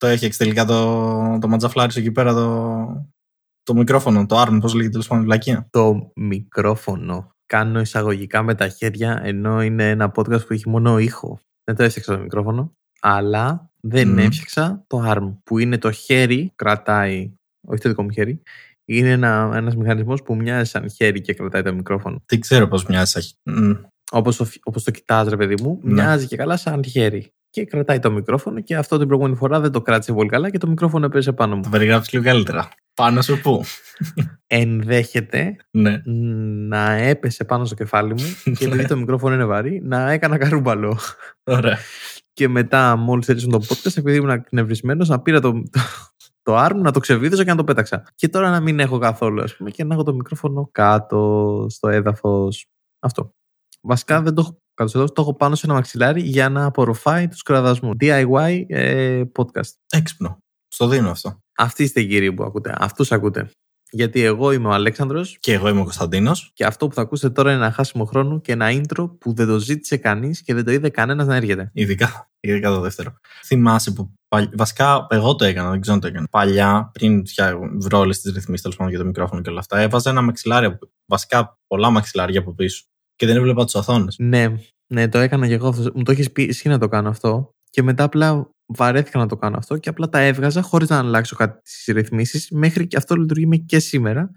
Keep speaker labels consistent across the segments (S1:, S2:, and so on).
S1: Το έχει τελικά το, το ματζαφλάρι εκεί πέρα το, το μικρόφωνο, το arm, πώς λέγεται τέλος πάντων, λακία.
S2: Το μικρόφωνο. Κάνω εισαγωγικά με τα χέρια, ενώ είναι ένα podcast που έχει μόνο ήχο. Δεν το έφτιαξα το μικρόφωνο, αλλά δεν
S1: Μμμ.
S2: έφτιαξα το arm, που είναι το χέρι, κρατάει, όχι το δικό μου χέρι, είναι ένα, ένας μηχανισμός που μοιάζει σαν χέρι και κρατάει το μικρόφωνο.
S1: Τι ξέρω πώς μοιάζει. σαν χ- Μμ.
S2: Όπως το, όπως το κοιτάς ρε παιδί μου,
S1: Ναι.
S2: μοιάζει και καλά σαν χέρι. Και κρατάει το μικρόφωνο και αυτό την προηγούμενη φορά δεν το κράτησε πολύ καλά και το μικρόφωνο έπεσε πάνω μου.
S1: Το περιγράψεις λίγο καλύτερα. Πάνω σου πού;
S2: Ενδέχεται
S1: ναι.
S2: να έπεσε πάνω στο κεφάλι μου και επειδή το μικρόφωνο είναι βαρύ, να έκανα καρούμπαλο.
S1: Ωραία.
S2: Και μετά, μόλις έριξαν το podcast, επειδή ήμουν εκνευρισμένος, να πήρα το, το, το arm, να το ξεβίδωσα και να το πέταξα. Και τώρα να μην έχω καθόλου, ας πούμε, και να έχω το μικρόφωνο κάτω στο έδαφος. Αυτό. Βασικά δεν το έχω κάτω στο έδαφος, το έχω πάνω σε ένα μαξιλάρι για να απορροφάει τους κραδασμούς. DIY ε, podcast.
S1: Έξυπνο. Στο δίνω αυτό.
S2: Αυτοί είστε οι κύριοι που ακούτε. Αυτούς ακούτε. Γιατί εγώ είμαι ο Αλέξανδρος
S1: Και εγώ είμαι ο Κωνσταντίνος.
S2: και αυτό που θα ακούσετε τώρα είναι ένα χάσιμο χρόνο και ένα intro που δεν το ζήτησε κανείς και δεν το είδε κανένας να έρχεται.
S1: Ειδικά, ειδικά το δεύτερο. Θυμάσαι που. παλι- Βασικά, εγώ το έκανα, δεν ξέρω αν το έκανα. Παλιά, πριν φτιά- βρω όλες τις ρυθμίσεις τέλος πάντων για το μικρόφωνο και όλα αυτά, έβαζα ένα μαξιλάρι. από- Βασικά, πολλά μαξιλάρια από πίσω. Και δεν έβλεπα τι οθόνες.
S2: Ναι, ναι, το έκανα και εγώ. αυτός. Μου το έχει πει εσύ να το κάνω αυτό. Και μετά απλά βαρέθηκα να το κάνω αυτό και απλά τα έβγαζα χωρίς να αλλάξω κάτι στις ρυθμίσεις. Μέχρι και αυτό λειτουργεί με και σήμερα.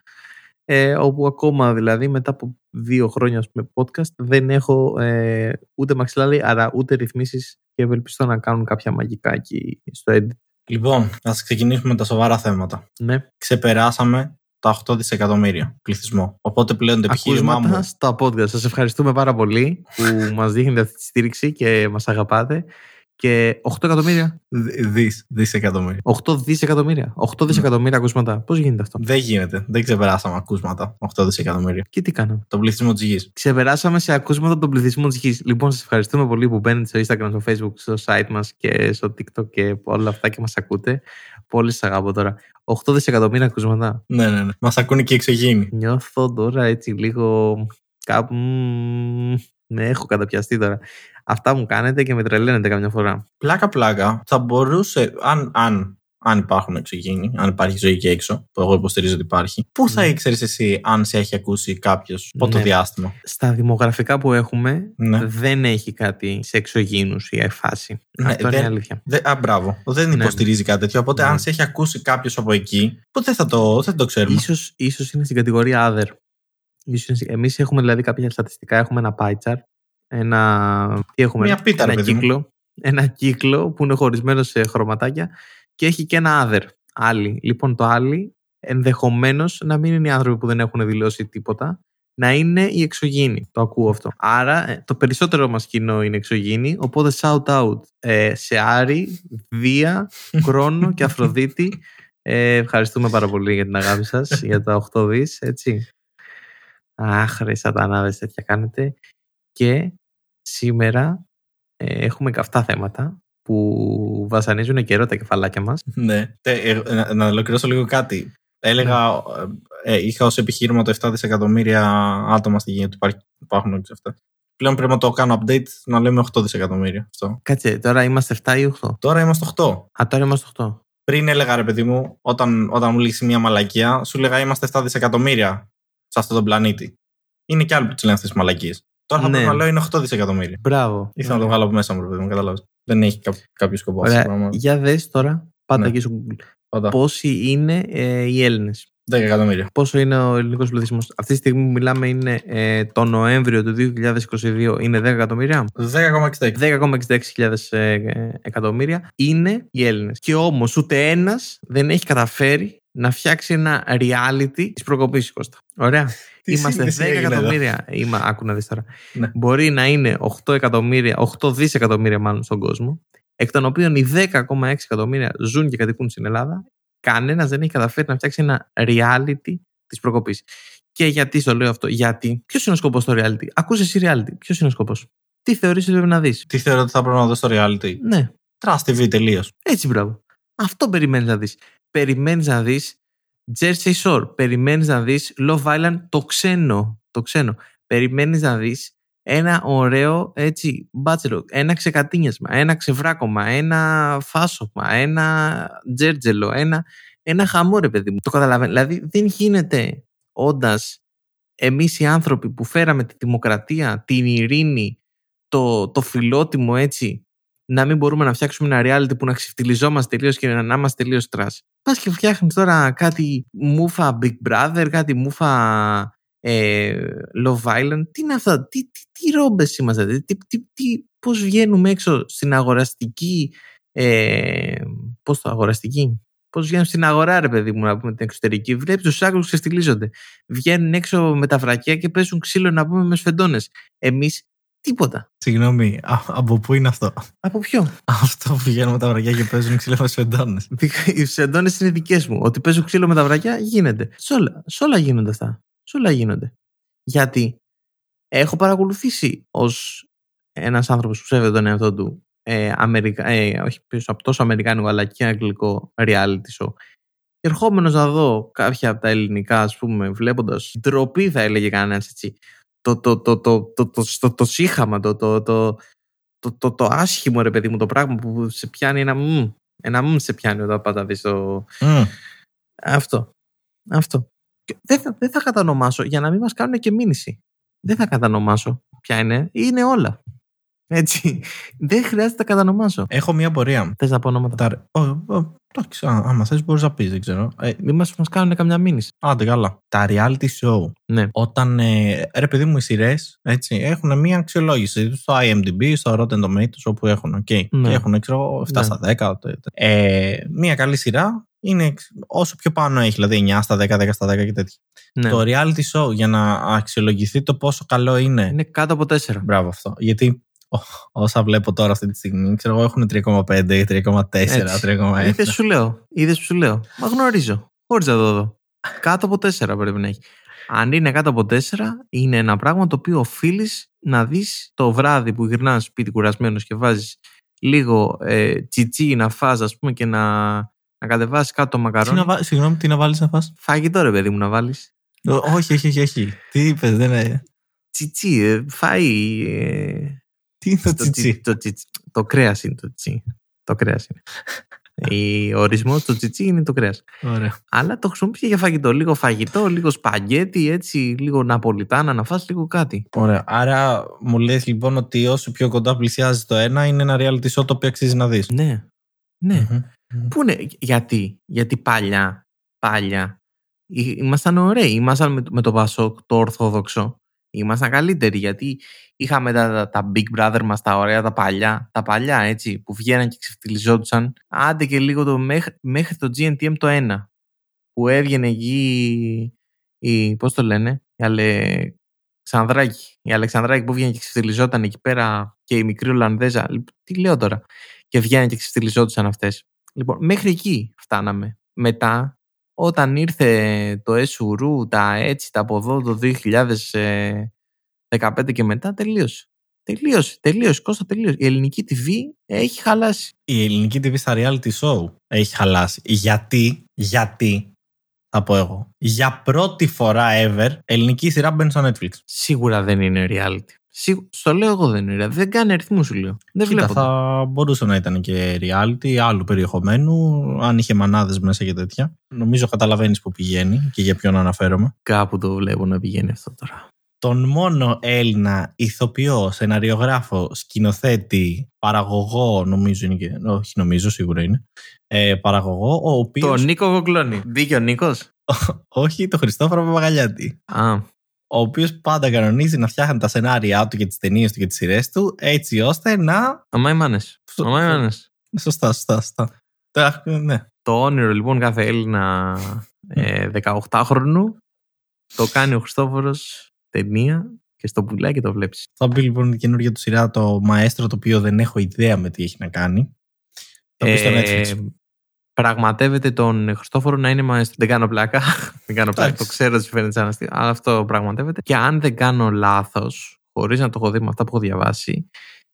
S2: Ε, όπου ακόμα δηλαδή μετά από δύο χρόνια ας πούμε, podcast δεν έχω ε, ούτε μαξιλάρι αλλά ούτε ρυθμίσεις και ευελπιστώ να κάνουν κάποια μαγικά εκεί στο edit.
S1: Λοιπόν, ας ξεκινήσουμε με τα σοβαρά θέματα.
S2: Ναι,
S1: Ξεπεράσαμε τα 8 δισεκατομμύρια πληθυσμό. Οπότε πλέον το επιχείρημά
S2: ακούσματα
S1: μου.
S2: στα podcast. Σας ευχαριστούμε πάρα πολύ που μας δείχνετε αυτή τη στήριξη και μας αγαπάτε. Και 8 εκατομμύρια.
S1: Δις, δισεκατομμύρια.
S2: 8 δισεκατομμύρια. 8 δισεκατομμύρια ακούσματα. Πώς γίνεται αυτό;
S1: Δεν γίνεται. Δεν ξεπεράσαμε ακούσματα 8 δισεκατομμύρια.
S2: Και τι κάναμε;
S1: Το πληθυσμό της γης.
S2: Ξεπεράσαμε σε ακούσματα από τον πληθυσμό της γης. Λοιπόν, σας ευχαριστούμε πολύ που μπαίνετε στο Instagram, στο Facebook, στο site μας και στο TikTok και όλα αυτά και μας ακούτε. Πολύ σας αγαπώ τώρα. 8 δισεκατομμύρια ακούσματα.
S1: Ναι, ναι, ναι. Μας ακούνε και οι εξωγήινοι.
S2: Νιώθω τώρα έτσι λίγο. Κάπου. μμμ, Με έχω καταπιαστεί τώρα. Αυτά μου κάνετε και με τρελαίνετε καμιά φορά.
S1: Πλάκα-πλάκα θα μπορούσε, αν, αν, αν υπάρχουν εξωγήινοι, αν υπάρχει ζωή και έξω, που εγώ υποστηρίζω ότι υπάρχει, πού θα
S2: Ναι.
S1: ήξερες εσύ αν σε έχει ακούσει κάποιος πότε
S2: Ναι.
S1: διάστημα;
S2: Στα δημογραφικά που έχουμε,
S1: Ναι.
S2: δεν έχει κάτι σε εξωγήινους η φάση.
S1: Ναι,
S2: Αυτό είναι
S1: δεν-
S2: η αλήθεια.
S1: Δε, α, μπράβο. Δεν
S2: Ναι.
S1: υποστηρίζει κάτι τέτοιο. Οπότε,
S2: Ναι.
S1: αν σε έχει ακούσει κάποιος από εκεί, ποτέ θα το, δεν το ξέρουμε.
S2: Ίσως, ίσως είναι στην κατηγορία other. Ίσως είναι στην- Εμείς έχουμε δηλαδή κάποια στατιστικά, έχουμε ένα pie chart, ένα, τι έχουμε,
S1: Μια πίτα, ρε
S2: ένα
S1: παιδί μου.
S2: κύκλο, ένα κύκλο που είναι χωρισμένο σε χρωματάκια και έχει και ένα other, άλλοι. Λοιπόν το άλλοι ενδεχομένως να μην είναι οι άνθρωποι που δεν έχουν δηλώσει τίποτα, να είναι οι εξωγήινοι. Το ακούω αυτό. Άρα ε, το περισσότερο μας κοινό είναι εξωγήινοι, οπότε shout out ε, σε Άρη, Βία, Κρόνο και Αφροδίτη. Ε, ευχαριστούμε πάρα πολύ για την αγάπη σας, για τα 8 δις, έτσι. Αχ, ρε σατανάδες τέτοια κάνετε. Και σήμερα ε, έχουμε καυτά θέματα που βασανίζουν καιρό τα κεφαλάκια μας.
S1: Ναι. Τε, ε, να, να ολοκληρώσω λίγο κάτι. Έλεγα, ε, ε, είχα ως επιχείρημα το 7 δισεκατομμύρια άτομα στη γη ότι υπάρχει, υπάρχουν όχι αυτά. Πλέον πρέπει να το κάνω update να λέμε 8 δισεκατομμύρια. Αυτό.
S2: Κάτσε, τώρα είμαστε 7 ή 8.
S1: Τώρα είμαστε 8.
S2: Α, τώρα είμαστε 8.
S1: Πριν έλεγα ρε παιδί μου, όταν, όταν μου λύσει μια μαλακία, σου έλεγα είμαστε 7 δισεκατομμύρια σε αυτόν τον πλανήτη. Είναι και άλλοι που τι λένε αυτές τις μαλακίες. Τώρα θα
S2: Ναι.
S1: πρέπει να λέω είναι 8 δισεκατομμύρια.
S2: Μπράβο.
S1: Ήθελα να το βγάλω από μέσα μου, ρε παιδί μου, κατάλαβες. Δεν έχει κά- κάποιο σκοπό αυτό το
S2: Ωραία.
S1: πράγμα.
S2: Για δες τώρα, πάτα
S1: Ναι.
S2: εκεί στο Google.
S1: Πάντα.
S2: Πόσοι είναι ε, οι Έλληνες;
S1: 10 εκατομμύρια.
S2: Πόσο είναι ο ελληνικός πληθυσμός; Αυτή τη στιγμή που μιλάμε είναι ε, το Νοέμβριο του 2022 είναι 10 εκατομμύρια;
S1: 10,66.
S2: 10,66 ε, εκατομμύρια είναι οι Έλληνες. Και όμως ούτε ένας δεν έχει καταφέρει να φτιάξει ένα reality της προκοπής Κώστα. Ωραία.
S1: Τι
S2: Είμαστε 10
S1: σύνδεση έγινε εδώ.
S2: εκατομμύρια. Είμαι, άκου να δεις τώρα.
S1: Ναι.
S2: Μπορεί να είναι 8 εκατομμύρια, 8 δισεκατομμύρια μάλλον στον κόσμο, εκ των οποίων οι 10,6 εκατομμύρια ζουν και κατοικούν στην Ελλάδα. Κανένας δεν έχει καταφέρει να φτιάξει ένα reality της προκοπής. Και γιατί στο λέω αυτό, Γιατί, ποιος είναι ο σκοπός στο reality; Ακούσε εσύ reality. Ποιος είναι ο σκοπός; Τι θεωρείς ότι πρέπει να δεις;
S1: Τι θεωρώ ότι θα πρέπει να δω στο reality;
S2: Ναι,
S1: Trust TV τελείως.
S2: έτσι μπράβο. Αυτό περιμένεις να δεις. Περιμένεις να δεις Jersey Shore. Περιμένεις να δεις Love Island το ξένο. Το ξένο. Περιμένεις να δεις ένα ωραίο έτσι μπάτσελο, ένα ξεκατίνιασμα, ένα ξεβράκωμα, ένα φάσομα, ένα τζέρτζελο, ένα, ένα χαμό ρε παιδί μου. Το καταλαβαίνω. Δηλαδή δεν γίνεται όντας εμείς οι άνθρωποι που φέραμε τη δημοκρατία, την ειρήνη, το, το φιλότιμο έτσι, να μην μπορούμε να φτιάξουμε ένα reality που να ξεφτιλιζόμαστε τελείως και να είμαστε τελείως trash. Πας και φτιάχνεις τώρα κάτι μούφα Big Brother, κάτι μούφα ε, Love Island. Τι είναι αυτά, τι, τι, τι ρόμπες είμαστε, τι, τι, τι, πώς βγαίνουμε έξω στην αγοραστική, ε, πώς το αγοραστική, Πώς βγαίνουν στην αγορά, ρε παιδί μου, να πούμε την εξωτερική. Βλέπεις τους άλλους ξεφτιλίζονται. Βγαίνουν έξω με τα βρακιά και παίζουν ξύλο να πούμε με σφεντόνες. Εμείς τίποτα.
S1: Συγγνώμη, από πού είναι αυτό;
S2: Από ποιο;
S1: Αυτό που βγαίνουν με τα βρακιά και παίζουν ξύλο με σφεντώνε.
S2: Οι σφεντώνε είναι δικές μου. Ότι παίζουν ξύλο με τα βρακιά γίνεται. Σε όλα, σε όλα γίνονται αυτά. Σε όλα γίνονται. Γιατί έχω παρακολουθήσει ως ένας άνθρωπος που ψεύδεται τον εαυτό του ε, Αμερικα... ε, όχι πίσω από τόσο αμερικάνικο αλλά και αγγλικό reality show. Ερχόμενος να δω κάποια από τα ελληνικά, ας πούμε, βλέποντας ντροπή, θα έλεγε κανένας έτσι. Το, το, το, το, το, το, το, το σύχαμα, το, το, το, το, το, το άσχημο ρε παιδί μου, το πράγμα που σε πιάνει ένα μμ. Ένα μμ σε πιάνει όταν πάντα δεις το. Mm. Αυτό. Αυτό. Δεν θα, δεν θα κατανομάσω για να μην μας κάνουν και μήνυση. Δεν θα κατανομάσω ποια είναι. Είναι όλα. Έτσι. Δεν χρειάζεται να κατανομάσω.
S1: Έχω μία πορεία.
S2: Θες να πω ονόματα;
S1: Τα... Εντάξει, άμα θες μπορείς να πεις, δεν ξέρω.
S2: Ε, Μην μας μας κάνουν καμιά μήνυση.
S1: Άντε, καλά. Τα reality show.
S2: Ναι.
S1: Όταν. Ε, ρε, παιδί μου, οι σειρές έχουν μία αξιολόγηση στο IMDb, στο Rotten Tomatoes, όπου έχουν. Okay. Ναι. Και έχουν, ξέρω, 7 ναι. στα 10. Ε, μία καλή σειρά είναι όσο πιο πάνω έχει, δηλαδή 9 στα 10, 10 στα 10 και τέτοια. Ναι. Το reality show για να αξιολογηθεί το πόσο καλό είναι.
S2: Είναι κάτω από 4.
S1: Μπράβο αυτό. Γιατί όσα βλέπω τώρα αυτή τη στιγμή, ξέρω εγώ έχουν 3,5, 3,4, 3,1.
S2: Είδες σου λέω. Είδες σου λέω. Μα γνωρίζω. Χωρίς να το δω. Κάτω από 4 πρέπει να έχει. Αν είναι κάτω από 4, είναι ένα πράγμα το οποίο οφείλεις να δεις το βράδυ που γυρνάς σπίτι κουρασμένος και βάζεις λίγο ε, τσιτσί να φας ας πούμε και να, να κατεβάσεις κάτω το μακαρόνι.
S1: Τι να, συγγνώμη, τι να βάλεις να φας;
S2: Φάγει τώρα, παιδί μου, να βάλεις.
S1: όχι, όχι, όχι, όχι. Τι είπες, δεν είναι.
S2: Τσιτσί, ε, φάει. Ε,
S1: τι είναι το τσιτσί;
S2: Το, τσιτσί. το κρέας είναι το τσιτσί. Το κρέας είναι. Ο ορισμός του τσιτσί είναι το κρέας. Αλλά το χρησιμοποιεί για φαγητό. Λίγο φαγητό, λίγο σπαγγέτι, έτσι, λίγο ναπολιτάνα, να φας λίγο κάτι.
S1: Ωραία. Άρα μου λες λοιπόν ότι όσο πιο κοντά πλησιάζει το ένα, είναι ένα reality show το οποίο αξίζει να δεις.
S2: Ναι. Ναι. Πού είναι, γιατί, γιατί παλιά, παλιά, ήμασταν ωραίοι. Ήμασταν με, με το Πασόκ, το Ορθόδοξο. Ήμασταν καλύτεροι γιατί είχαμε τα, τα Big Brother μας, τα ωραία, τα παλιά, τα παλιά έτσι, που βγαίναν και ξεφτυλιζόντουσαν. Άντε και λίγο το, μέχρι, μέχρι το GNTM το 1, που έβγαινε εκεί η, πώς το λένε, η Αλεξανδράκη. Η Αλεξανδράκη που βγαίνει και ξεφτυλιζόταν εκεί πέρα και η μικρή Ολλανδέζα. Τι λέω τώρα. Και βγαίνουν και ξεφτυλιζόντουσαν αυτές. Λοιπόν, μέχρι εκεί φτάναμε. Μετά όταν ήρθε το Εσουρού, τα έτσι, τα από εδώ το 2015 και μετά, τελείωσε. Τελείωσε, τελείωσε, Κώστα, τελείωσε. Η ελληνική TV έχει χαλάσει.
S1: Η ελληνική TV στα reality show έχει χαλάσει. Γιατί, γιατί, θα πω εγώ, για πρώτη φορά ever, ελληνική σειρά μπαίνει στο Netflix.
S2: Σίγουρα δεν είναι reality. Στο λέω εγώ δεν είναι. Δεν κάνει αριθμού, σου λέω. Δεν
S1: Κοίτα, βλέπω. Θα μπορούσε να ήταν και reality άλλου περιεχομένου, αν είχε μανάδες μέσα και τέτοια. Νομίζω καταλαβαίνεις που πηγαίνει και για ποιον αναφέρομαι.
S2: Κάπου το βλέπω να πηγαίνει αυτό τώρα.
S1: Τον μόνο Έλληνα ηθοποιό, σεναριογράφο, σκηνοθέτη, παραγωγό, νομίζω είναι και. Όχι, νομίζω, σίγουρα είναι. Ε, παραγωγό, ο οποίο.
S2: Τον Νίκο Γογκλώνη. Μπήκε ο Νίκος;
S1: Όχι, το Χριστόφορο Παπαγαλιάτη.
S2: Α
S1: ο οποίος πάντα κανονίζει να φτιάχνει τα σενάρια του και τις ταινίες του και τις σειρές του, έτσι ώστε να.
S2: Αμά μάνες. Αμά
S1: Σωστά, σωστά, σωστά. Ναι.
S2: Το όνειρο λοιπόν κάθε Έλληνα ε, 18χρονου το κάνει ο Χριστόφορος ταινία και στο πουλάει και το βλέπεις.
S1: Θα μπει λοιπόν η καινούργια του σειρά το Μαέστρο, το οποίο δεν έχω ιδέα με τι έχει να κάνει. Το ε, στο Netflix
S2: πραγματεύεται τον Χριστόφορο να είναι μαέστρο. Δεν κάνω πλάκα. δεν κάνω πλάκα. το ξέρω ότι φαίνεται σαν αστείο. Αλλά αυτό πραγματεύεται. Και αν δεν κάνω λάθος, χωρίς να το έχω δει με αυτά που έχω διαβάσει,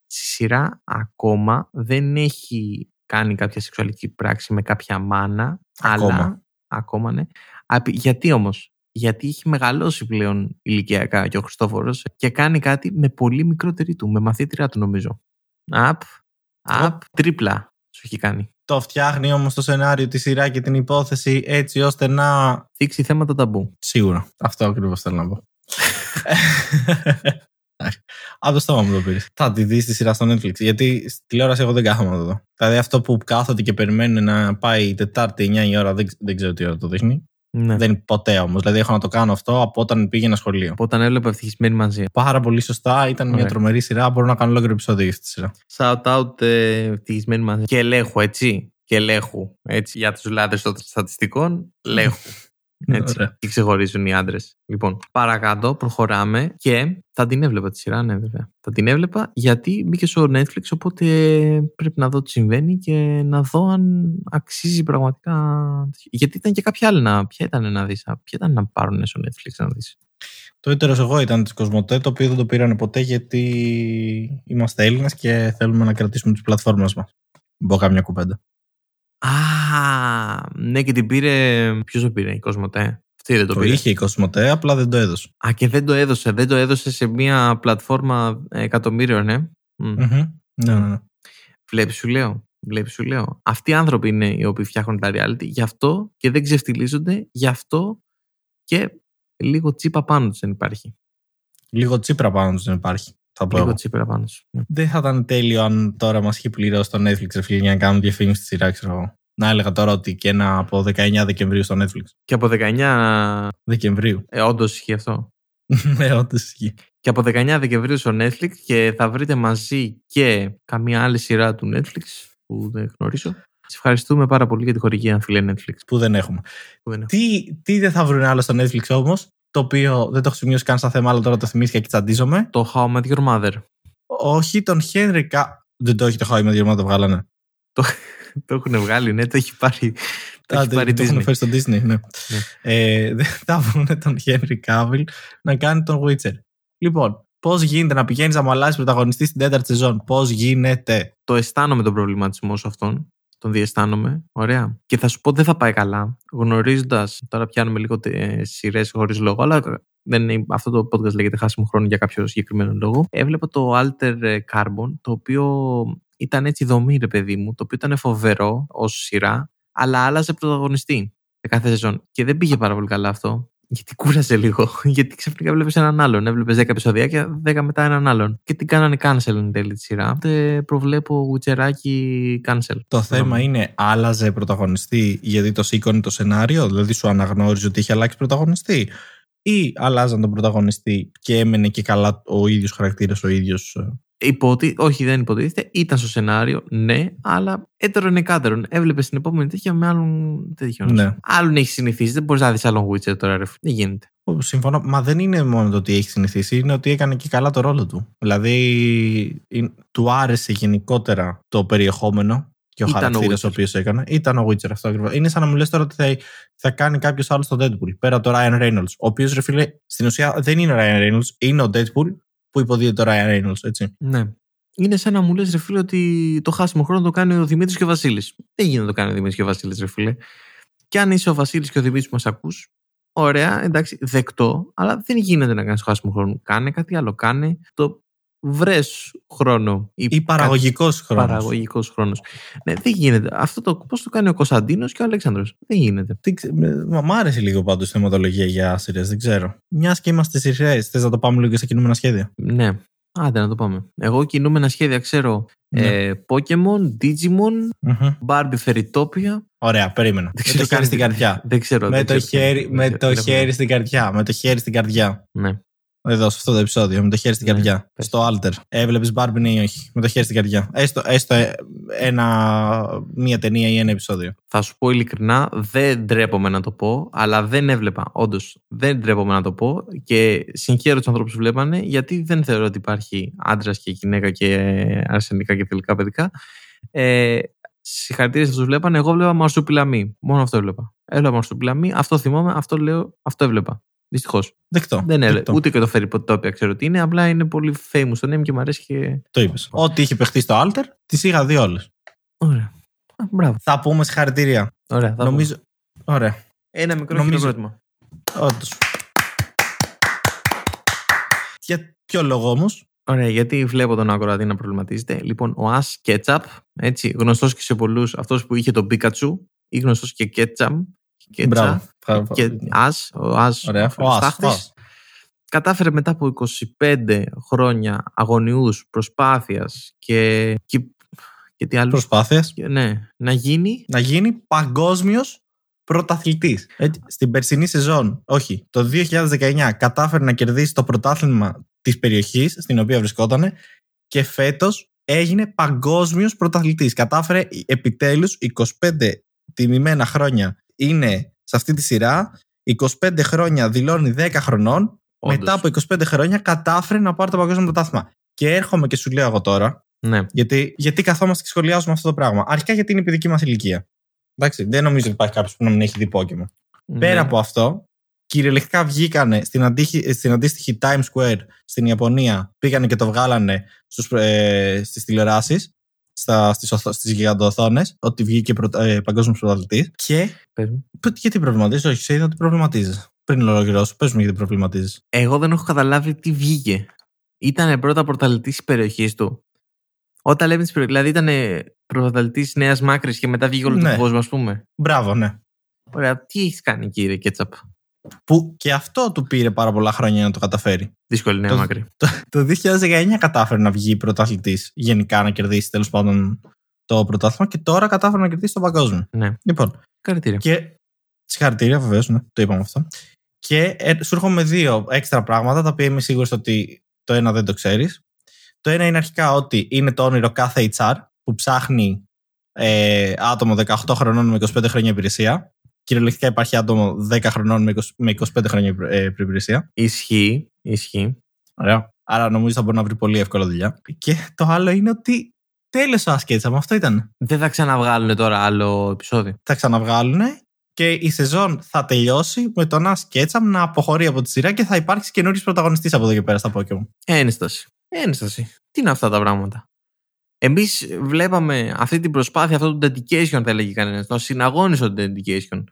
S2: στη σειρά ακόμα δεν έχει κάνει κάποια σεξουαλική πράξη με κάποια μάνα.
S1: Ακόμα.
S2: Αλλά, ακόμα ναι. Γιατί όμως, γιατί έχει μεγαλώσει πλέον ηλικιακά και ο Χριστόφορος και κάνει κάτι με πολύ μικρότερη του, με μαθήτριά του νομίζω. Απ, απ, τρίπλα σου έχει κάνει.
S1: Το φτιάχνει όμως το σενάριο, τη σειρά και την υπόθεση έτσι ώστε να.
S2: Θίξει θέματα ταμπού.
S1: Σίγουρα. Αυτό ακριβώς θέλω να πω. Από το στόμα μου το πήρες. Θα τη δεις τη σειρά στο Netflix. Γιατί στη τηλεόραση εγώ δεν κάθομαι να το δω. Δηλαδή αυτό που κάθονται και περιμένουν να πάει Τετάρτη 9 η ώρα, δεν, δεν ξέρω τι ώρα το δείχνει.
S2: Ναι.
S1: Δεν είναι ποτέ όμως. Δηλαδή έχω να το κάνω αυτό από όταν πήγαινα σχολείο.
S2: Από Όταν έβλεπα ευτυχισμένη μαζί.
S1: Πάρα πολύ σωστά. Ήταν μια
S2: Ωραία.
S1: τρομερή σειρά. Μπορώ να κάνω ολόκληρο επεισόδιο για αυτή τη σειρά.
S2: Shout out ε, ευτυχισμένη μαζί. Και ελέγχου, έτσι. Και ελέγχου. Έτσι, για τους λάτρε των στατιστικών, ελέγχου. Έτσι.
S1: Ωραία.
S2: Και ξεχωρίζουν οι άντρες. Λοιπόν, παρακάτω, προχωράμε και θα την έβλεπα τη σειρά, ναι, βέβαια. Θα την έβλεπα γιατί μπήκε στο Netflix, οπότε πρέπει να δω τι συμβαίνει και να δω αν αξίζει πραγματικά. Γιατί ήταν και κάποια άλλη να. Ποια ήταν να δεις, ποια ήταν να πάρουν στο Netflix να δεις;
S1: Το έτερο εγώ ήταν της Κοσμοτέ, το οποίο δεν το πήρανε ποτέ γιατί είμαστε Έλληνες και θέλουμε να κρατήσουμε τις πλατφόρμες μας. Μπω κάμια κουπέντα.
S2: Α, ναι, και την πήρε. Ποιος το πήρε, η Κοσμοτέ. Αυτή δεν το,
S1: Το
S2: πήρε.
S1: είχε η Κοσμοτέ, απλά δεν το έδωσε.
S2: Α, και δεν το έδωσε. Δεν το έδωσε σε μια πλατφόρμα ε, εκατομμύριων, ναι. Μμ.
S1: Μμμ. Ναι, ναι, ναι.
S2: Βλέπεις, σου λέω. Βλέπεις, σου λέω. Αυτοί οι άνθρωποι είναι οι οποίοι φτιάχνουν τα reality. Γι' αυτό και δεν ξεφτιλίζονται. Γι' αυτό και λίγο τσίπα πάνω τους δεν υπάρχει.
S1: Λίγο τσίπρα πάνω τους δεν υπάρχει. Θα πω
S2: Λίγο
S1: εγώ.
S2: τσίπρα πάνω του.
S1: Δεν θα ήταν τέλειο αν τώρα μας είχε πληρώσει το Netflix ρε φίλε, για να κάνουν διαφήμιση στη σειρά, ξέρω εγώ. Να έλεγα τώρα ότι και ένα από 19 Δεκεμβρίου στο Netflix.
S2: Και από 19.
S1: Δεκεμβρίου.
S2: Ε, Όντως ισχύει αυτό.
S1: ναι, όντως ισχύει.
S2: Και από 19 Δεκεμβρίου στο Netflix και θα βρείτε μαζί και καμία άλλη σειρά του Netflix που δεν γνωρίζω. Σας ευχαριστούμε πάρα πολύ για τη χορηγία, φίλε Netflix.
S1: Που δεν έχουμε.
S2: Που δεν έχω.
S1: Τι, τι δεν θα βρουν άλλο στο Netflix όμως, το οποίο δεν το έχω σημειώσει καν σαν θέμα, αλλά τώρα το θυμήθηκα και τσαντίζομαι.
S2: Το How I Met Your Mother.
S1: Όχι τον Χένρι Κα... Δεν το έχει το How I Met Your Mother, το βγάλανε.
S2: Το έχουν βγάλει, ναι, το έχει πάρει. Το
S1: Α,
S2: έχει
S1: το,
S2: πάρει
S1: το έχουν
S2: Disney.
S1: φέρει στο Disney, ναι. Ε, δεν θα βρουν τον Χένρι Κάβιλ να κάνει τον Witcher. Λοιπόν, πώς γίνεται να πηγαίνεις να μου αλλάζει πρωταγωνιστή στην τέταρτη σεζόν, πώς γίνεται;
S2: Το αισθάνομαι τον προβληματισμό σου αυτόν. Τον διαισθάνομαι. Ωραία. Και θα σου πω δεν θα πάει καλά. Γνωρίζοντας. Τώρα πιάνουμε λίγο σειρές χωρίς λόγο, αλλά δεν είναι, αυτό το podcast λέγεται χάσιμο χρόνο για κάποιο συγκεκριμένο λόγο. Έβλεπα το Alter Carbon, το οποίο ήταν έτσι δομή, ρε παιδί μου, το οποίο ήταν φοβερό ως σειρά, αλλά άλλαζε πρωταγωνιστή σε κάθε σεζόν. Και δεν πήγε πάρα πολύ καλά αυτό. Γιατί κούρασε λίγο. Γιατί ξαφνικά βλέπεις έναν άλλον. Έβλεπες 10 επεισοδιά 10 μετά έναν άλλον. Και την κάνανε cancel εν τέλει τη σειρά. Οπότε προβλέπω γουτσεράκι cancel.
S1: Το θέμα είναι, άλλαζε πρωταγωνιστή γιατί το σήκωνε το σενάριο, δηλαδή σου αναγνώριζε ότι είχε αλλάξει πρωταγωνιστή, ή αλλάζαν τον πρωταγωνιστή και έμενε και καλά ο ίδιος χαρακτήρας, ο ίδιος.
S2: Υποτι... Όχι, δεν υποτίθεται. Ήταν στο σενάριο, ναι, αλλά έτερον εκάτερον. Έβλεπες την επόμενη τέτοια με άλλον. τέτοιο.
S1: Ναι.
S2: Άλλον έχει συνηθίσει. Δεν μπορείς να δεις άλλον Witcher τώρα, ρε. Δεν γίνεται.
S1: Συμφωνώ. Μα δεν είναι μόνο το ότι έχει συνηθίσει, είναι ότι έκανε και καλά το ρόλο του. Δηλαδή, είναι- του άρεσε γενικότερα το περιεχόμενο και ο
S2: Ήταν ο
S1: χαρακτήρας ο
S2: Witcher.
S1: οποίος έκανε. Ήταν ο Witcher αυτό ακριβώς. Είναι σαν να μου λες τώρα ότι θα, θα κάνει κάποιος άλλος στο Deadpool. Πέρα από το Ryan Reynolds. Ο οποίος, ρε φίλε, στην ουσία δεν είναι ο Ryan Reynolds, είναι ο Deadpool που υποδίεται το Ryan Reynolds, έτσι.
S2: Ναι. Είναι σαν να μου λες, ρε φίλε, ότι το χάσιμο χρόνο το κάνει ο Δημήτρης και ο Βασίλης. Δεν γίνεται να το κάνει ο Δημήτρης και ο Βασίλης, ρε φίλε. Και αν είσαι ο Βασίλης και ο Δημήτρης που μας ακούς, ωραία, εντάξει, δεκτό, αλλά δεν γίνεται να κάνεις το χάσιμο χρόνο. Κάνε κάτι άλλο. Κάνε το βρες χρόνο.
S1: Ή παραγωγικός χρόνος.
S2: Παραγωγικός χρόνος. Ναι, δεν γίνεται. Αυτό το πώς το κάνει ο Κωνσταντίνος και ο Αλέξανδρος. Δεν γίνεται.
S1: Μα μ' άρεσε λίγο πάντως η θεματολογία για σειρέ, δεν ξέρω. Μιας και είμαστε σειρέ, θες να το πάμε λίγο και στα κινούμενα σχέδια;
S2: Ναι. Άντε να το πάμε. Εγώ κινούμενα σχέδια ξέρω
S1: Ναι.
S2: ε, Pokemon, Digimon,
S1: Μμμ.
S2: Barbie Fairytopia.
S1: Ωραία, περίμενα.
S2: Δεν
S1: Με
S2: ξέρω
S1: το χέρι
S2: καν
S1: στην
S2: τι-
S1: καρδιά.
S2: Δεν ξέρω.
S1: Με
S2: δεν
S1: το,
S2: ξέρω.
S1: χέρι,
S2: Δεν
S1: με
S2: ξέρω,
S1: το
S2: δεν έχω-
S1: χέρι στην καρδιά. Με το χέρι στην καρδιά.
S2: Ναι.
S1: Εδώ, σε αυτό το επεισόδιο. Με το χέρι στην
S2: Ναι,
S1: καρδιά.
S2: πες.
S1: Στο Alter. Έβλεπες Barbie, ναι ή όχι. Με το χέρι στην καρδιά. Έστω, έστω ε, ένα, μία ταινία ή ένα επεισόδιο.
S2: Θα σου πω ειλικρινά, δεν ντρέπομαι να το πω, αλλά δεν έβλεπα. Όντως, δεν ντρέπομαι να το πω και συγχαίρω τους ανθρώπους που βλέπανε, γιατί δεν θεωρώ ότι υπάρχει άντρας και γυναίκα και αρσενικά και θηλυκά παιδικά. Ε, Συγχαρητήρια σε αυτού που βλέπανε. Εγώ βλέπα μαρσουπιλαμή. Μόνο αυτό έβλεπα. Έβλεπα μαρσουπιλαμή, αυτό θυμάμαι, αυτό λέω, αυτό έβλεπα. Δυστυχώς.
S1: Δεκτό.
S2: Δεν έβλεπα.
S1: Δεκτό.
S2: Ούτε και το Fairy ξέρω τι είναι, απλά είναι πολύ famous το name και μου αρέσει και.
S1: Το είπες. Ό,τι είχε παιχτεί στο Alter, τις είχα δει όλες.
S2: Ωραία. Α, μπράβο.
S1: Θα πούμε συγχαρητήρια.
S2: Ωραία. θα
S1: Νομίζω. Ωραία.
S2: πω. Ένα μικρό
S1: νομίζω-
S2: χειροκρότημα.
S1: Όντως. Για ποιο λόγο όμως;
S2: Ωραία, γιατί βλέπω τον ακροατή να προβληματίζεται. Λοιπόν, ο As Ketchup, έτσι, γνωστός και σε πολλούς, αυτός που είχε τον Pikachu, ή γνωστός και Ketchup.
S1: Μπράβο.
S2: Και As, ο As,
S1: Ωραία.
S2: ο Στάχτης, κατάφερε μετά από 25 χρόνια αγωνιούς, προσπάθειας και, και, και τι άλλο.
S1: Προσπάθειας.
S2: Ναι, να γίνει.
S1: Να γίνει παγκόσμιος πρωταθλητής. Στην περσινή σεζόν, όχι, το 2019 κατάφερε να κερδίσει το πρωτάθλημα της περιοχής στην οποία βρισκόταν και φέτος έγινε παγκόσμιος πρωταθλητής. Κατάφερε επιτέλους 25 τιμημένα χρόνια είναι σε αυτή τη σειρά. 25 χρόνια δηλώνει 10 χρονών.
S2: Όντως.
S1: Μετά από 25 χρόνια κατάφερε να πάρει το παγκόσμιο πρωτάθλημα. Και έρχομαι και σου λέω εγώ τώρα,
S2: Ναι.
S1: γιατί, γιατί καθόμαστε και σχολιάζουμε αυτό το πράγμα. Αρχικά γιατί είναι η παιδική μας ηλικία. Εντάξει, δεν νομίζω ότι υπάρχει κάποιος που να μην έχει δει Pokémon. Πέρα
S2: Ναι.
S1: από αυτό, κυριολεκτικά βγήκανε στην, αντίχη- στην αντίστοιχη Times Square στην Ιαπωνία, πήγανε και το βγάλανε στους, ε, στις τηλεοράσεις, στα, στις, οθο- στις γιγαντοοθόνες, ότι βγήκε πρωτα, ε, παγκόσμιος πρωταθλητής. Και
S2: Πες μου.
S1: π- γιατί προβληματίζεις, όχι, σε είδα ότι προβληματίζεις. Πριν ολοκληρώσω, πες μου γιατί προβληματίζεις.
S2: Εγώ δεν έχω καταλάβει τι βγήκε. Ήταν πρώτα πρωταθλητής της περιοχής του. Όταν λέμε της περιοχής, δηλαδή ήταν πρωταθλητής Νέας Μάκρης και μετά βγήκε όλο
S1: Ναι.
S2: τον κόσμο, ας πούμε.
S1: Μπράβο, ναι.
S2: Ωραία, τι έχεις κάνει, κύριε Κέτσαπ;
S1: Που και αυτό του πήρε πάρα πολλά χρόνια να το καταφέρει.
S2: Δύσκολη Νέα
S1: Το-
S2: Μάκρη.
S1: Το 2019 κατάφερε να βγει πρωταθλητής γενικά να κερδίσει τέλος πάντων το πρωτάθλημα και τώρα κατάφερε να κερδίσει το παγκόσμιο.
S2: Ναι.
S1: Λοιπόν,
S2: Καρητήρια.
S1: και συγχαρητήρια βεβαίως, ναι, το είπαμε αυτό. Και ε, σου έρχομαι με δύο έξτρα πράγματα τα οποία είμαι σίγουρος ότι το ένα δεν το ξέρεις. Το ένα είναι αρχικά ότι είναι το όνειρο κάθε HR που ψάχνει ε, άτομο 18 χρονών με 25 χρόνια υπηρεσία. Κυριολεκτικά υπάρχει άτομο 10 χρονών με 20 με 25 χρόνια ε, υπηρεσία.
S2: Ισχύει. Ισχύει.
S1: Ωραία. Άρα νομίζω θα μπορεί να βρει πολύ εύκολα δουλειά. Και το άλλο είναι ότι τέλος ο Ασκέτσα, αυτό ήταν.
S2: Δεν θα ξαναβγάλουν τώρα άλλο επεισόδιο.
S1: Θα ξαναβγάλουν και η σεζόν θα τελειώσει με τον Ash Ketchum να αποχωρεί από τη σειρά και θα υπάρξει καινούριος πρωταγωνιστής από εδώ και πέρα στα Pokémon.
S2: Ένσταση. Ένσταση. Τι είναι αυτά τα πράγματα; Εμείς βλέπαμε αυτή την προσπάθεια, αυτό το dedication, θα έλεγε κανένας. Το συναγώνισο το dedication.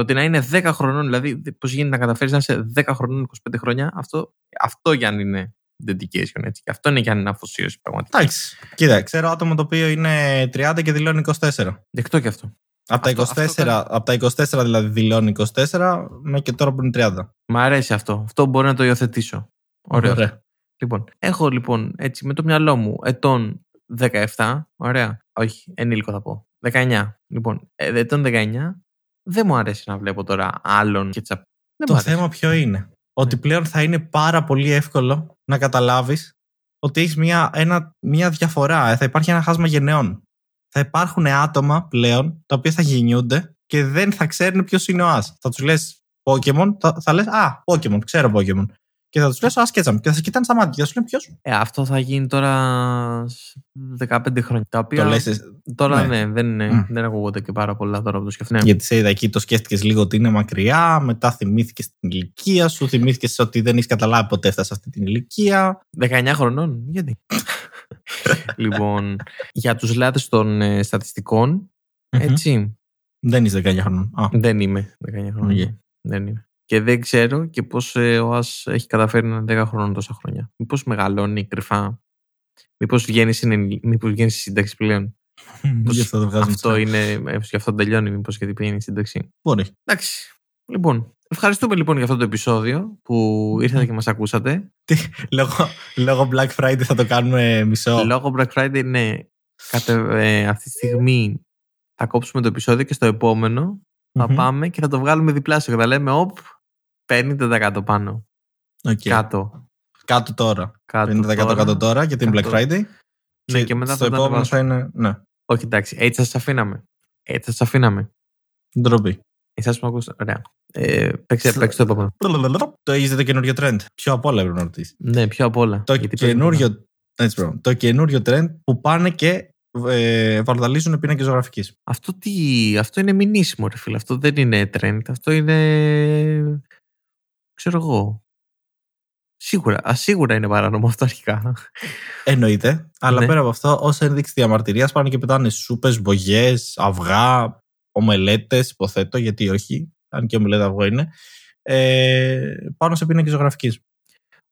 S2: Το ότι να είναι 10 χρονών, δηλαδή πώς γίνεται να καταφέρεις να είσαι 10 χρονών 25 χρόνια, αυτό, αυτό για αν είναι dedication. Έτσι. Και αυτό είναι για αν είναι αφοσίωση πραγματικά.
S1: Εντάξει. Κοίτα, ξέρω άτομο το οποίο είναι 30 και δηλώνει 24.
S2: Δεκτό και αυτό.
S1: Από τα,
S2: Αυτό-
S1: 24,
S2: αυτό κάνει-
S1: από τα 24 δηλαδή δηλώνει 24, με και τώρα που είναι 30.
S2: Μ' αρέσει αυτό. Αυτό μπορεί να το υιοθετήσω. Ωραίο.
S1: Ωραία.
S2: Λοιπόν, έχω λοιπόν έτσι με το μυαλό μου ετών 17. Ωραία. Όχι, ενήλικο θα πω. 19. Λοιπόν, ε, ετών 19. Δεν μου αρέσει να βλέπω τώρα άλλον και τσαπ. Δεν
S1: Το
S2: μου αρέσει.
S1: θέμα ποιο είναι; Ότι πλέον θα είναι πάρα πολύ εύκολο να καταλάβεις ότι έχεις μια, ένα, μια διαφορά. ε, Θα υπάρχει ένα χάσμα γενεών. Θα υπάρχουν άτομα πλέον τα οποία θα γεννιούνται και δεν θα ξέρουν ποιος είναι ο Α. Θα τους λες Pokémon, θα, θα λες Α, Pokémon, ξέρω Pokémon. Και θα τους λε Α, σκέτσαμ. Και θα σε κοιτάνε στα μάτια και θα σου λένε ποιος.
S2: Ε, αυτό θα γίνει τώρα σ- 15 χρόνια. Τα οποία
S1: Το λες.
S2: τώρα
S1: ναι.
S2: ναι, δεν, είναι,
S1: Μμ.
S2: δεν ακούγονται και πάρα πολλά τώρα που το σκεφτεί. Ναι.
S1: Γιατί σε είδα εκεί, το σκέφτηκες λίγο ότι είναι μακριά. Μετά θυμήθηκες την ηλικία σου. Θυμήθηκες ότι δεν έχεις καταλάβει ποτέ έφτασε σε αυτή την ηλικία.
S2: 19 χρονών, γιατί. λοιπόν, για τους λάτρες των ε, στατιστικών, έτσι,
S1: Δεν είσαι 19 χρονών. Α,
S2: Δεν είμαι 19 χρόνια.
S1: Οκ.
S2: Δεν είμαι. Και δεν ξέρω και πώς ο Ας έχει καταφέρει να είναι 19 χρονών τόσα χρόνια. Μήπως μεγαλώνει κρυφά. Μήπως βγαίνει, στην- μήπως βγαίνει στη σύνταξη πλέον. Μήπως
S1: Γι' αυτό δεν βγάζουμε
S2: αυτό
S1: τσάι.
S2: είναι. ε, Γι' αυτό τελειώνει, μήπως γιατί πηγαίνει στη σύνταξη.
S1: Μπορεί.
S2: Εντάξει. Λοιπόν, ευχαριστούμε λοιπόν για αυτό το επεισόδιο που ήρθατε και μας ακούσατε.
S1: Λόγω, λόγω Black Friday θα το κάνουμε μισό;
S2: Λόγω Black Friday, ναι. Κατε, ε, αυτή τη στιγμή θα κόψουμε το επεισόδιο και στο επόμενο θα
S1: Μμμ.
S2: πάμε και θα το βγάλουμε διπλάσιο. Θα λέμε, οπ, 50% πάνω.
S1: Οκ.
S2: Κάτω.
S1: Κάτω τώρα.
S2: κάτω
S1: 50%
S2: τώρα.
S1: κάτω τώρα για την Black
S2: Κάτω.
S1: Friday.
S2: Ναι, και μετά
S1: στο
S2: θα τα
S1: επόμενο θα
S2: ανεβάσουμε.
S1: είναι. Ναι,
S2: Όχι, εντάξει, έτσι θα σας αφήναμε. Έτσι θα σας αφήναμε.
S1: ντροπή.
S2: Εσά που ακούσατε. Ωραία. Ε, παίξε, παίξε το επόμενο.
S1: Το έχει δει το καινούριο trend. Πιο απ' όλα έπρεπε να ρωτήσει.
S2: Ναι, πιο απ' όλα.
S1: Το
S2: Γιατί παίζει
S1: καινούριο, έτσι, μπράβο. το καινούριο trend που πάνε και ε, βαρδαλίζουν πίνακε ζωγραφική.
S2: Αυτό, τι, αυτό είναι μηνύσιμο, ρε φίλε. Αυτό δεν είναι trend. Αυτό είναι. Ξέρω εγώ. Σίγουρα, α, σίγουρα είναι παράνομο αυτό αρχικά.
S1: Εννοείται. Αλλά
S2: Ναι.
S1: πέρα από αυτό, ως ένδειξη διαμαρτυρίας πάνε και πετάνε σούπες, μπογιές, αυγά, ομελέτες, υποθέτω, γιατί όχι. Αν και ομελέτα αυγό είναι. ε, πάνω σε πίνακες ζωγραφικής.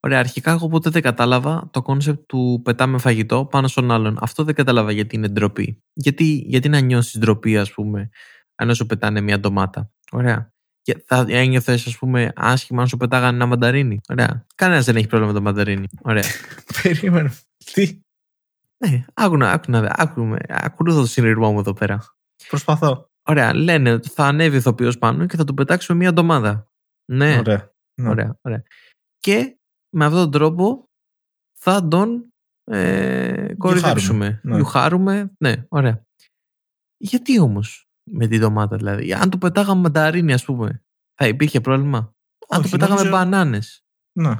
S2: Ωραία, αρχικά εγώ ποτέ δεν κατάλαβα το concept του πετάμε φαγητό πάνω στον άλλον. Αυτό δεν κατάλαβα γιατί είναι ντροπή. Γιατί, γιατί να νιώσεις ντροπή, ας πούμε, αν σου πετάνε μια ντομάτα. Ωραία. Και θα ένιωθες, ας πούμε, άσχημα αν σου πετάγανε ένα μανταρίνι. Ωραία. Κανένας δεν έχει πρόβλημα με το μανταρίνι. Ωραία.
S1: Περίμενε. Τι;
S2: Ναι, άκου να άκου να άκουμε. Ακολουθώ το συνειρμό μου εδώ πέρα.
S1: Προσπαθώ.
S2: Ωραία, λένε ότι θα ανέβει ο ηθοποιός πάνω και θα του πετάξουμε μια ντομάδα. Ναι.
S1: Ωραία. Ναι.
S2: Ωραία, ωραία. Και με αυτόν τον τρόπο θα τον ε, κορυδέψουμε.
S1: Ναι.
S2: Γιουχάρουμε. Ναι, ωραία. Γιατί όμως; Με την ντομάτα δηλαδή. Αν του πετάγαμε μανταρίνι, ας πούμε, θα υπήρχε πρόβλημα; Αν του
S1: Όχι,
S2: πετάγαμε
S1: νομίζω-
S2: μπανάνες.
S1: Ναι.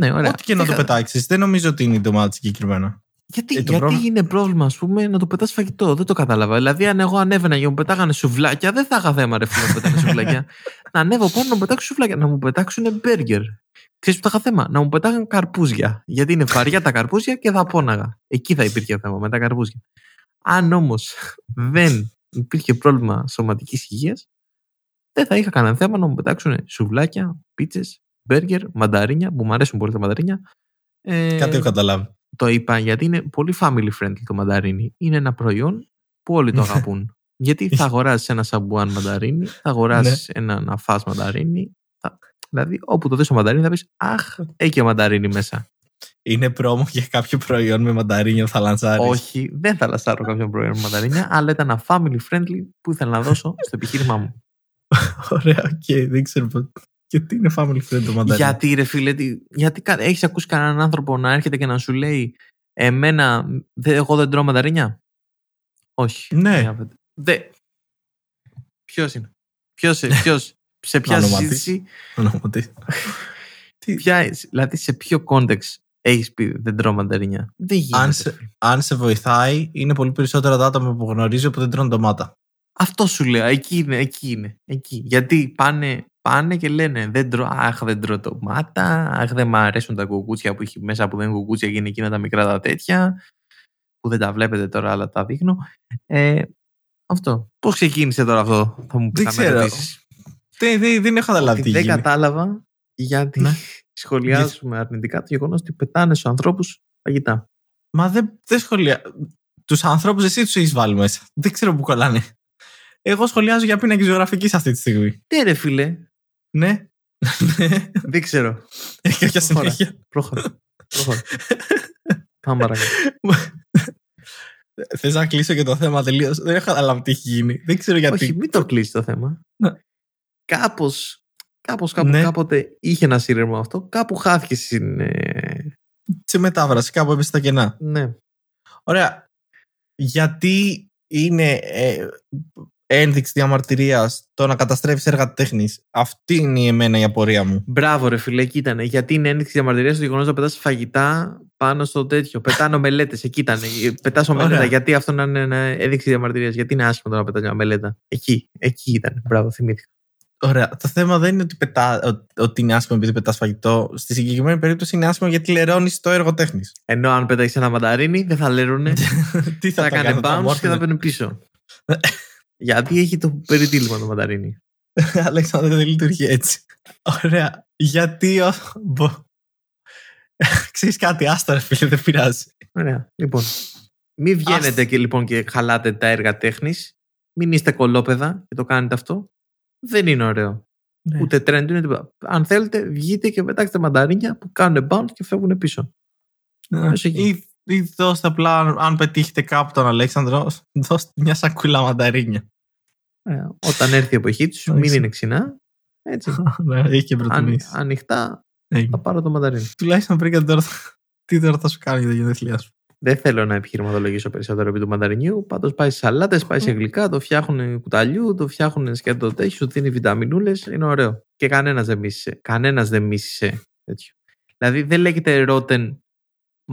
S2: Ναι, ωραία.
S1: Ό,τι και να το
S2: Είχα-
S1: πετάξεις, δεν νομίζω ότι είναι η ντομάτα συγκεκριμένα.
S2: Γιατί,
S1: Ε, το
S2: γιατί
S1: πρόβλημα-
S2: είναι πρόβλημα, ας πούμε, να του πετάς φαγητό; Δεν το κατάλαβα. Δηλαδή, αν εγώ ανέβαινα και μου πετάγανε σουβλάκια, δεν θα είχα θέμα ρε φίλε να μου πετάνε σουβλάκια. να ανέβω πάνω να μου πετάξουν σουβλάκια. Να μου πετάξουν μπέργκερ. Ξέρεις που θα είχα θέμα; Να μου πετάγαν καρπούζια. Γιατί είναι βαριά τα καρπούζια και θα πόναγα. Εκεί θα υπήρχε θέμα με τα καρπούζια. Αν όμως δεν υπήρχε πρόβλημα σωματικής υγείας, δεν θα είχα κανένα θέμα να μου πετάξουν σουβλάκια, πίτσες, μπέργκερ, μανταρίνια, που μου αρέσουν πολύ τα μανταρίνια. Ε,
S1: Κάτι έχω καταλάβει.
S2: το είπα γιατί είναι πολύ family friendly το μανταρίνι. Είναι ένα προϊόν που όλοι το αγαπούν. γιατί θα αγοράσει ένα σαμπουάν μανταρίνι, θα αγοράσει ένα να φας μανταρίνι. Θα... Δηλαδή, όπου το δεις το μανταρίνι θα πεις Αχ, έχει και μανταρίνι μέσα.
S1: Είναι promo για κάποιο προϊόν με μανταρίνια που θα λανσάρεις;
S2: Όχι, δεν θα λανσάρω κάποιο προϊόν με μανταρίνια, αλλά ήταν ένα family friendly που ήθελα να δώσω στο επιχείρημά μου.
S1: Ωραία, οκ, δεν ξέρω πώς. Γιατί είναι family friendly το μανταρίνι.
S2: γιατί ρε φίλε, τι- γιατί κα- έχεις ακούσει κανέναν άνθρωπο να έρχεται και να σου λέει Εμένα, δε, εγώ δεν τρώω μανταρίνια. Όχι.
S1: Ναι.
S2: Μια βέντα. Δε... Ποιος είναι; Ποιος, ποιος, σε ποια
S1: Όνομα της.
S2: συζήτηση,
S1: Ονόματι. Τι-
S2: ποια, δηλαδή σε ποιο context έχεις πει δεν τρώω μανταρίνια. Δεν γίνεται.
S1: αν, σε, αν σε βοηθάει, είναι πολύ περισσότερα τα άτομα που γνωρίζω που δεν τρώνε ντομάτα.
S2: Αυτό σου λέω. Εκεί είναι, εκεί είναι. Εκεί. Γιατί πάνε, πάνε και λένε δεν τρώω, αχ δεν τρώω ντομάτα, αχ δεν μ' αρέσουν τα κουκούτσια που έχει μέσα που δεν είναι κουκούτσια και είναι εκείνα τα μικρά τα τέτοια που δεν τα βλέπετε τώρα αλλά τα δείχνω. Ε, αυτό. Πώς ξεκίνησε τώρα αυτό θα μου
S1: Δεν
S2: θα με
S1: ξέρω.
S2: ρωτήσεις.
S1: Δεν, δεν, δεν έχω καταλάβει
S2: Ότι
S1: τι
S2: δεν
S1: γίνει.
S2: κατάλαβα γιατί
S1: Ναι.
S2: Σχολιάζουμε αρνητικά το γεγονός ότι πετάνε στους ανθρώπους φαγητά.
S1: Μα δεν, δεν σχολεία. Τους ανθρώπους εσύ τους έχεις βάλει μέσα. Δεν ξέρω που κολλάνε. Εγώ σχολιάζω για πίνακε ζωγραφικής αυτή τη στιγμή.
S2: Ναι, ρε φίλε,
S1: Ναι.
S2: δεν ξέρω.
S1: Έχει κάποια
S2: Προχώρα.
S1: συνέχεια.
S2: Προχώρα. Προχώρα. Πάμε παρακάτω.
S1: Θες να κλείσω και το θέμα τελείως; Δεν έχω καταλάβει τι έχει γίνει. Δεν ξέρω γιατί.
S2: Όχι, μην το κλείσεις το θέμα.
S1: Ναι.
S2: Κάπως, κάπως, κάπου,
S1: Ναι.
S2: κάποτε είχε ένα σύρρεμο αυτό, κάπου χάθηκε στην... ε,
S1: Σε μετάφραση, κάπου έπεσε στα κενά.
S2: Ναι.
S1: Ωραία. Γιατί είναι ε, ένδειξη διαμαρτυρίας το να καταστρέφεις έργα τέχνης; Αυτή είναι η εμένα η απορία μου.
S2: Μπράβο, ρε φίλε, εκεί ήταν. Γιατί είναι ένδειξη διαμαρτυρίας στο γεγονός να πετάς φαγητά πάνω στο τέτοιο. Πετάνε ομελέτε, εκεί ήταν. Πετά ομελέτα.
S1: Ωραία.
S2: Γιατί αυτό να είναι ένα ένδειξη διαμαρτυρίας; Γιατί είναι άσχημο το να πετάς μια ομελέτα. Εκεί, εκεί ήταν. Μπράβο, θυμήθηκα.
S1: Ωραία. Το θέμα δεν είναι ότι, πετά, ότι- ότι είναι άσχημο επειδή πετάς φαγητό. Στη συγκεκριμένη περίπτωση είναι άσχημο γιατί λερώνεις το έργο τέχνης.
S2: Ενώ αν πέταξε ένα μανταρίνι, δεν θα λέρουνε.
S1: Τι θα,
S2: θα
S1: τα
S2: έκανε
S1: κάνω, θα
S2: bounce και
S1: μόρφωνε.
S2: θα παίρνει πίσω. Γιατί έχει το περιτύλιγμα το μανταρίνι.
S1: Αλέξανδρε δεν λειτουργεί έτσι. Ωραία. Γιατί. Ο... μπο- Ξέρεις κάτι, άστα ρε φίλε, δεν πειράζει.
S2: Ωραία. Λοιπόν, μην βγαίνετε
S1: Άστα.
S2: και λοιπόν και χαλάτε τα έργα τέχνης. Μην είστε κολόπεδα και το κάνετε αυτό. Δεν είναι ωραίο.
S1: Ναι.
S2: Ούτε trend, ούτε τίποτα. Αν θέλετε, βγείτε και πετάξτε μανταρίνια που κάνουν bounce και φεύγουν πίσω.
S1: Ναι.
S2: Πες εκεί.
S1: Ή, ή δώστε απλά, αν- αν πετύχετε κάπου τον Αλέξανδρο, δώστε μια σακούλα μανταρίνια.
S2: Ωραία. Όταν έρθει η εποχή τους, μην
S1: Εντάξει.
S2: είναι ξινά. Έτσι.
S1: ναι, έχει και
S2: Αν,
S1: προτιμήσει.
S2: ανοιχτά
S1: Έγινε.
S2: θα πάρω το μανταρίνι.
S1: Τουλάχιστον πριν τώρα, τι τώρα θα σου κάνει για τα γενέθλιά σου.
S2: Δεν θέλω να επιχειρηματολογήσω περισσότερο επί του μανταρινιού. Πάντως πάει σε σαλάτες, πάει σε γλυκά, το φτιάχνουν κουταλιού, το φτιάχνουν σκέτο τέτοιο, σου δίνει βιταμινούλες. Είναι ωραίο. Και κανένας δεν μίσησε. Κανένας δεν μίσησε τέτοιο. Δηλαδή δεν λέγεται rotten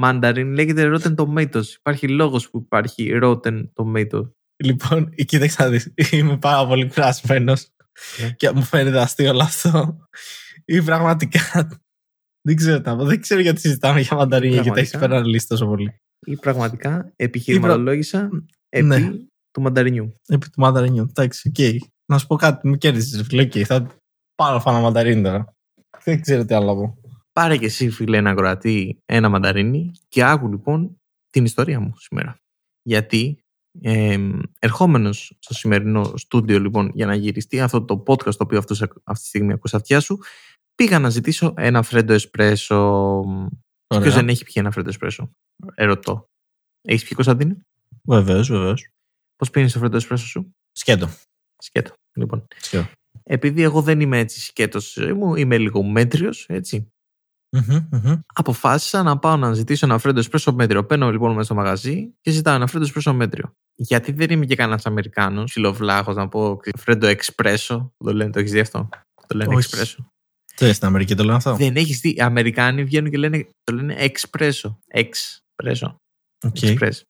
S2: mandarin, λέγεται rotten tomatoes. Υπάρχει λόγος που υπάρχει rotten tomato.
S1: Λοιπόν, κοίταξε να δεις, είμαι πάρα πολύ κουρασμένος
S2: Ναι.
S1: και μου φαίνεται αστείο όλο αυτό. Ή πραγματικά. Δεν ξέρω τι να πω. Δεν ξέρω γιατί συζητάμε για μανταρίνια και τα έχεις
S2: Πραγματικά.
S1: υπεραναλύσει τόσο πολύ.
S2: Ή πραγματικά επιχειρηματολόγησα επί
S1: Ναι.
S2: του μανταρινιού.
S1: Επί του μανταρινιού. Εντάξει, οκ. Να σου πω κάτι, με κέρδισες, φίλε. Οκ, θα, Πάρω ένα μανταρίνι τώρα. Δεν ξέρω τι άλλο να πω.
S2: Πάρε και εσύ, φίλε, ένα, ακροατή, ένα μανταρίνι και άκου λοιπόν την ιστορία μου σήμερα. Γιατί ε, ερχόμενος στο σημερινό στούντιο λοιπόν για να γυριστεί αυτό το podcast το οποίο αυτός, αυτή τη στιγμή ακούς στα αυτιά σου πήγα να ζητήσω ένα φρέντο εσπρέσο. Ποιος δεν έχει πιει ένα φρέντο εσπρέσο. Ερωτώ. Έχεις πιει Κωνσταντίνε;
S1: Βεβαίως, βεβαίως.
S2: Πώς πίνεις το φρέντο εσπρέσο σου;
S1: Σκέτο.
S2: Σκέτο. Λοιπόν.
S1: Σκέτο.
S2: Επειδή εγώ δεν είμαι έτσι σκέτος στη ζωή μου, είμαι λίγο μέτριος, έτσι.
S1: Μμμ, μμμ.
S2: Αποφάσισα να πάω να ζητήσω ένα φρέντο εσπρέσο μέτριο. Παίρνω λοιπόν μέσα στο μαγαζί και ζητάω ένα φρέντο εσπρέσο μέτριο. Γιατί δεν είμαι και κανένας Αμερικάνος, ψιλοβλάχος να πω φρέντο εξπρέσο. Το λένε, το έχεις δει αυτό; Το λένε
S1: Όχι.
S2: εξπρέσο.
S1: Τι στην Αμερική το λένε αυτό;
S2: Δεν έχεις δει. Οι Αμερικάνοι βγαίνουν και λένε, το λένε εξπρέσο. Εξπρέσο.
S1: Οκ.
S2: Εξπρέσο.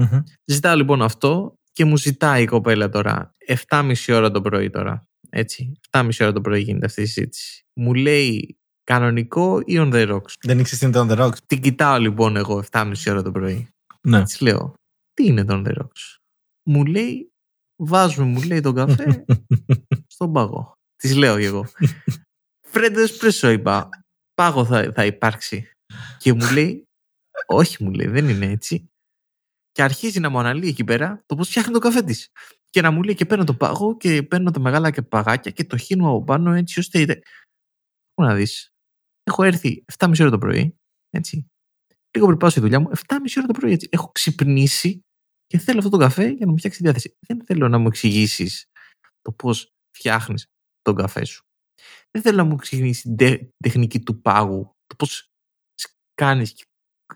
S1: Μμμ.
S2: Ζητάω λοιπόν αυτό και μου ζητάει η κοπέλα τώρα 7,5 ώρα το πρωί τώρα. Έτσι. 7,5 ώρα το πρωί γίνεται αυτή η συζήτηση. Μου λέει κανονικό ή on the rocks;
S1: Δεν ήξερε τι είναι το on the rocks.
S2: Την κοιτάω λοιπόν εγώ 7,5 ώρα το πρωί.
S1: Ναι.
S2: Της λέω, τι είναι το on the rocks; Μου λέει, βάζουμε, μου λέει τον καφέ στον πάγο. Της λέω και εγώ. Φρέντο εσπρέσο είπα. Πάγο θα, θα υπάρξει. Και μου λέει, όχι μου λέει, δεν είναι έτσι. Και αρχίζει να μου αναλύει εκεί πέρα το πώς φτιάχνει το καφέ της. Και να μου λέει και παίρνω το πάγο και παίρνω τα μεγάλα και παγάκια και το χύνω από πάνω έτσι ώστε. είτε- Πού να δεις. Έχω έρθει 7,5 ώρα το πρωί. Έτσι. Λίγο πριν πάω στη δουλειά μου, 7,5 ώρα το πρωί έτσι. Έχω ξυπνήσει και θέλω αυτό το καφέ για να μου φτιάξει τη διάθεση. Δεν θέλω να μου εξηγήσεις το πώς φτιάχνεις τον καφέ σου. Δεν θέλω να μου εξηγήσει την τε- τεχνική του πάγου, το πώς κάνεις και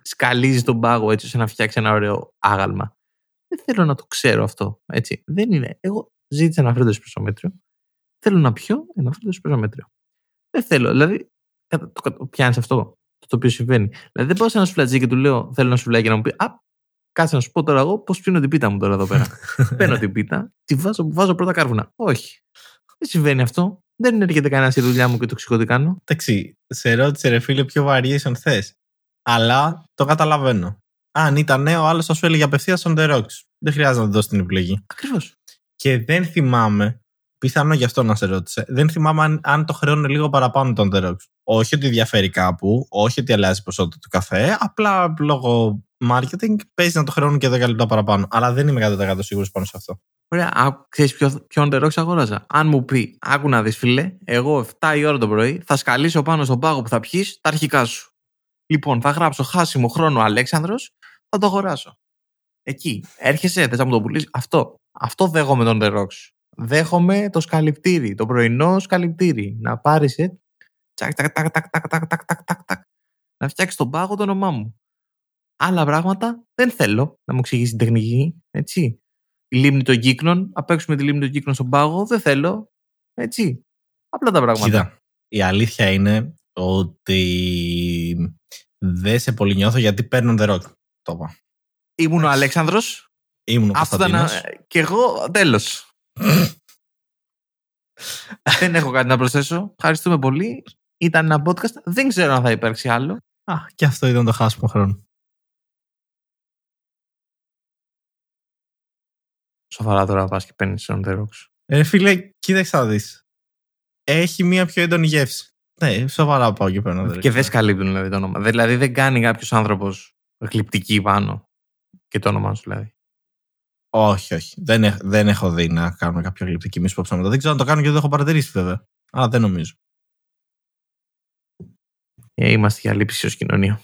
S2: σκαλίζεις τον πάγο έτσι ώστε να φτιάξει ένα ωραίο άγαλμα. Δεν θέλω να το ξέρω αυτό. Έτσι. Δεν είναι. Εγώ ζήτησα ένα φρέντο εσπρεσόμετριο. Θέλω να πιω ένα φρέντο εσπρεσόμετριο. Δεν θέλω. Δηλαδή, κατα- το, το πιάνεις αυτό το οποίο συμβαίνει. Δηλαδή, δεν πάω σε ένα σουφλατζί και του λέω: Θέλω ένα σουφλάκι και να μου πει: Α, κάτσε να σου πω τώρα εγώ πώς πίνω την πίτα μου τώρα εδώ πέρα. Παίρνω την πίτα, τη βάζω, βάζω πρώτα κάρβουνα. Όχι. Δεν συμβαίνει αυτό. Δεν έρχεται κανένας στη δουλειά μου και το εξηγώ τι κάνω.
S1: Εντάξει, σε ρώτησε ρε φίλε ποιο variation θες. Αλλά το καταλαβαίνω. Αν ήταν νέο, ο άλλος θα σου έλεγε απευθείας on the rocks. Δεν χρειάζεται να του δώσει την επιλογή.
S2: Ακριβώς.
S1: Και δεν θυμάμαι, πιθανό γι' αυτό να σε ρώτησε, δεν θυμάμαι αν, αν το χρεώνει λίγο παραπάνω τον The Rocks. Όχι ότι διαφέρει κάπου, όχι ότι αλλάζει η ποσότητα του καφέ, απλά λόγω marketing παίζει να το χρεώνουν και 10 λεπτά παραπάνω. Αλλά δεν είμαι 100% σίγουρος πάνω σε αυτό.
S2: Ωραία, α, ξέρεις ποιο, ποιον The Rocks αγόραζα. Αν μου πει, άκου να δεις φίλε, εγώ 7 η ώρα το πρωί θα σκαλίσω πάνω στον πάγο που θα πιείς τα αρχικά σου. Λοιπόν, θα γράψω χάσιμο χρόνο Αλέξανδρος, θα το αγοράσω. Εκεί, έρχεσαι, θες να μου το πουλήσει. Αυτό, αυτό δέχομαι τον The Rocks. Δέχομαι το σκαλυπτήρι, το πρωινό σκαλυπτήρι. Να πάρεις, ε, τσακ, τακ, τακ, τακ, τακ, τακ, τακ, τακ, τακ, τακ. Να φτιάξεις τον πάγο το όνομά μου. Άλλα πράγματα δεν θέλω να μου εξηγήσεις την τεχνική, έτσι η λίμνη των κύκνων, να παίξουμε τη λίμνη των κύκνων στον πάγο, δεν θέλω. Έτσι. Απλά τα πράγματα.
S1: Κοίτα, η αλήθεια είναι ότι δεν σε πολύ νιώθω γιατί παίρνουν The Rock. Το είπα.
S2: Ήμουν ο Αλέξανδρος.
S1: Ήμουν ο
S2: Αυτό ήταν.
S1: Κωνσταντίνος.
S2: ε, Και εγώ τέλος. δεν έχω κάτι να προσθέσω. Ευχαριστούμε πολύ. Ήταν ένα podcast. Δεν ξέρω αν θα υπάρξει άλλο.
S1: Α, και αυτό ήταν το χάσιμο χρόνο.
S2: Σοβαρά τώρα πας και παίρνεις on the rocks.
S1: Ε, φίλε, κοίταξε να δεις. Έχει μία πιο έντονη γεύση. Ναι, σοβαρά πάω και παίρνω. The Rock.
S2: Και δεν σκαλύπτουν δηλαδή το όνομα. Δηλαδή δεν κάνει κάποιος άνθρωπος γλυπτική πάνω και το όνομά σου δηλαδή.
S1: Όχι, όχι. Δεν, έχ- δεν έχω δει να κάνουν κάποια γλυπτική μη ψέματα. Δεν ξέρω αν το κάνουν και δεν το έχω παρατηρήσει βέβαια. Αλλά δεν νομίζω.
S2: Ε, είμαστε για λήψη ως κοινωνία.